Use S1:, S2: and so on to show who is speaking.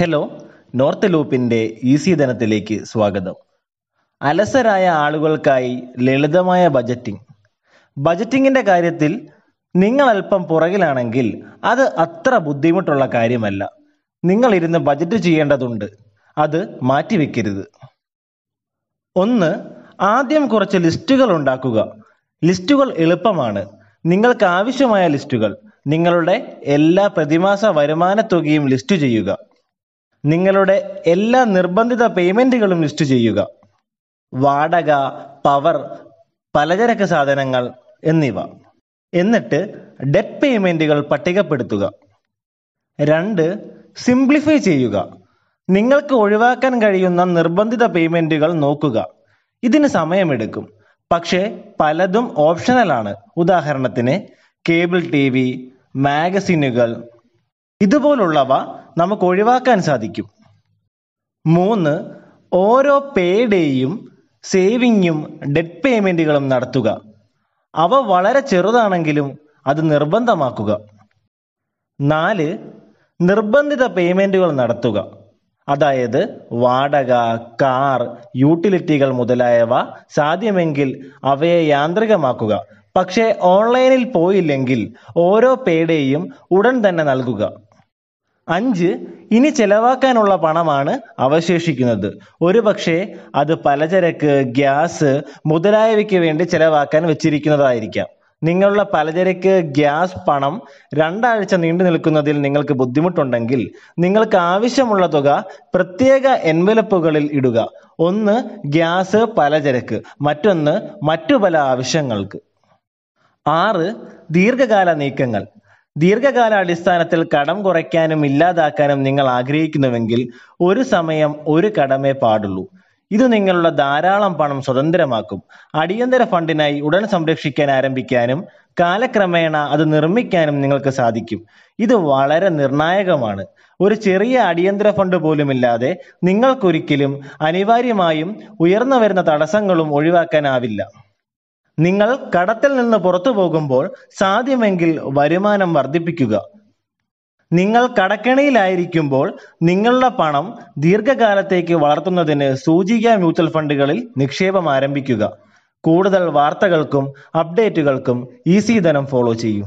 S1: Hello north ലൂപ്പിന്റെ easy ധനത്തിലേക്ക് സ്വാഗതം. അലസരായ ആളുകൾക്കായി ലളിതമായ ബജറ്റിംഗ് ബജറ്റിംഗിന്റെ കാര്യത്തിൽ നിങ്ങൾ അല്പം പുറകിലാണെങ്കിൽ അത് അത്ര ബുദ്ധിമുട്ടുള്ള കാര്യമല്ല. നിങ്ങൾ ഇരുന്ന് ബജറ്റ് ചെയ്യേണ്ടതുണ്ട്. അത് മാറ്റിവെക്കരുത് ഒന്ന് ആദ്യം കുറച്ച് ലിസ്റ്റുകൾ ഉണ്ടാക്കുക. ലിസ്റ്റുകൾ എളുപ്പമാണ്. നിങ്ങൾക്ക് ആവശ്യമായ ലിസ്റ്റുകൾ. നിങ്ങളുടെ എല്ലാ പ്രതിമാസ വരുമാന തുകയും ലിസ്റ്റ് ചെയ്യുക. നിങ്ങളുടെ എല്ലാ നിർബന്ധിത പേയ്മെന്റുകളും ലിസ്റ്റ് ചെയ്യുക. വാടക പവർ പലചരക്ക് സാധനങ്ങൾ എന്നിവ. എന്നിട്ട് ഡെറ്റ് പേയ്മെന്റുകൾ പട്ടികപ്പെടുത്തുക. രണ്ട് സിംപ്ലിഫൈ ചെയ്യുക. നിങ്ങൾക്ക് ഒഴിവാക്കാൻ കഴിയുന്ന നിർബന്ധിത പേയ്മെന്റുകൾ നോക്കുക. ഇതിന് സമയമെടുക്കും. പക്ഷേ പലതും ഓപ്ഷണലാണ് ഉദാഹരണത്തിന് കേബിൾ ടി വി മാഗസിനുകൾ ഇതുപോലുള്ളവ നമുക്ക് ഒഴിവാക്കാൻ സാധിക്കും. മൂന്ന് ഓരോ പേഡേയും സേവിങ്ങും ഡെറ്റ് പേയ്മെന്റുകളും നടത്തുക. അവ വളരെ ചെറുതാണെങ്കിലും അത് നിർബന്ധമാക്കുക. നാല് നിർബന്ധിത പേയ്മെന്റുകൾ നടത്തുക. അതായത് വാടക കാർ യൂട്ടിലിറ്റികൾ മുതലായവ സാധ്യമെങ്കിൽ അവയെ യാന്ത്രികമാക്കുക. പക്ഷേ ഓൺലൈനിൽ പോയില്ലെങ്കിൽ ഓരോ പേഡേയും ഉടൻ തന്നെ നൽകുക. അഞ്ച് ഇനി ചെലവാക്കാനുള്ള പണമാണ് അവശേഷിക്കുന്നത്. ഒരുപക്ഷെ അത് പലചരക്ക് ഗ്യാസ് മുതലായവയ്ക്ക് വേണ്ടി ചെലവാക്കാൻ വെച്ചിരിക്കുന്നതായിരിക്കാം. നിങ്ങളുടെ പലചരക്ക് ഗ്യാസ് പണം രണ്ടാഴ്ച നീണ്ടു നിൽക്കുന്നതിൽ നിങ്ങൾക്ക് ബുദ്ധിമുട്ടുണ്ടെങ്കിൽ നിങ്ങൾക്ക് ആവശ്യമുള്ള തുക പ്രത്യേക എൻവലപ്പുകളിൽ ഇടുക. ഒന്ന് ഗ്യാസ് പലചരക്ക്. മറ്റൊന്ന് മറ്റു പല ആവശ്യങ്ങൾക്ക്. ആറ് ദീർഘകാല നീക്കങ്ങൾ. ദീർഘകാല അടിസ്ഥാനത്തിൽ കടം കുറയ്ക്കാനും ഇല്ലാതാക്കാനും നിങ്ങൾ ആഗ്രഹിക്കുന്നുവെങ്കിൽ ഒരു സമയം ഒരു കടമേ പാടുള്ളൂ. ഇത് നിങ്ങളുടെ ധാരാളം പണം സ്വതന്ത്രമാക്കും. അടിയന്തര ഫണ്ടിനായി ഉടൻ സംരക്ഷിക്കാൻ ആരംഭിക്കാനും കാലക്രമേണ അത് നിർമ്മിക്കാനും നിങ്ങൾക്ക് സാധിക്കും. ഇത് വളരെ നിർണായകമാണ്. ഒരു ചെറിയ അടിയന്തര ഫണ്ട് പോലുമില്ലാതെ നിങ്ങൾക്കൊരിക്കലും അനിവാര്യമായും ഉയർന്നു വരുന്ന തടസ്സങ്ങളും ഒഴിവാക്കാനാവില്ല. നിങ്ങൾ കടത്തിൽ നിന്ന് പുറത്തു പോകുമ്പോൾ സാധ്യമെങ്കിൽ വരുമാനം വർദ്ധിപ്പിക്കുക. നിങ്ങൾ കടക്കെണിയിലായിരിക്കുമ്പോൾ നിങ്ങളുടെ പണം ദീർഘകാലത്തേക്ക് വളർത്തുന്നതിന് സൂചിക മ്യൂച്വൽ ഫണ്ടുകളിൽ നിക്ഷേപം ആരംഭിക്കുക. കൂടുതൽ വാർത്തകൾക്കും അപ്ഡേറ്റുകൾക്കും ഈസി ധനം ഫോളോ ചെയ്യൂ.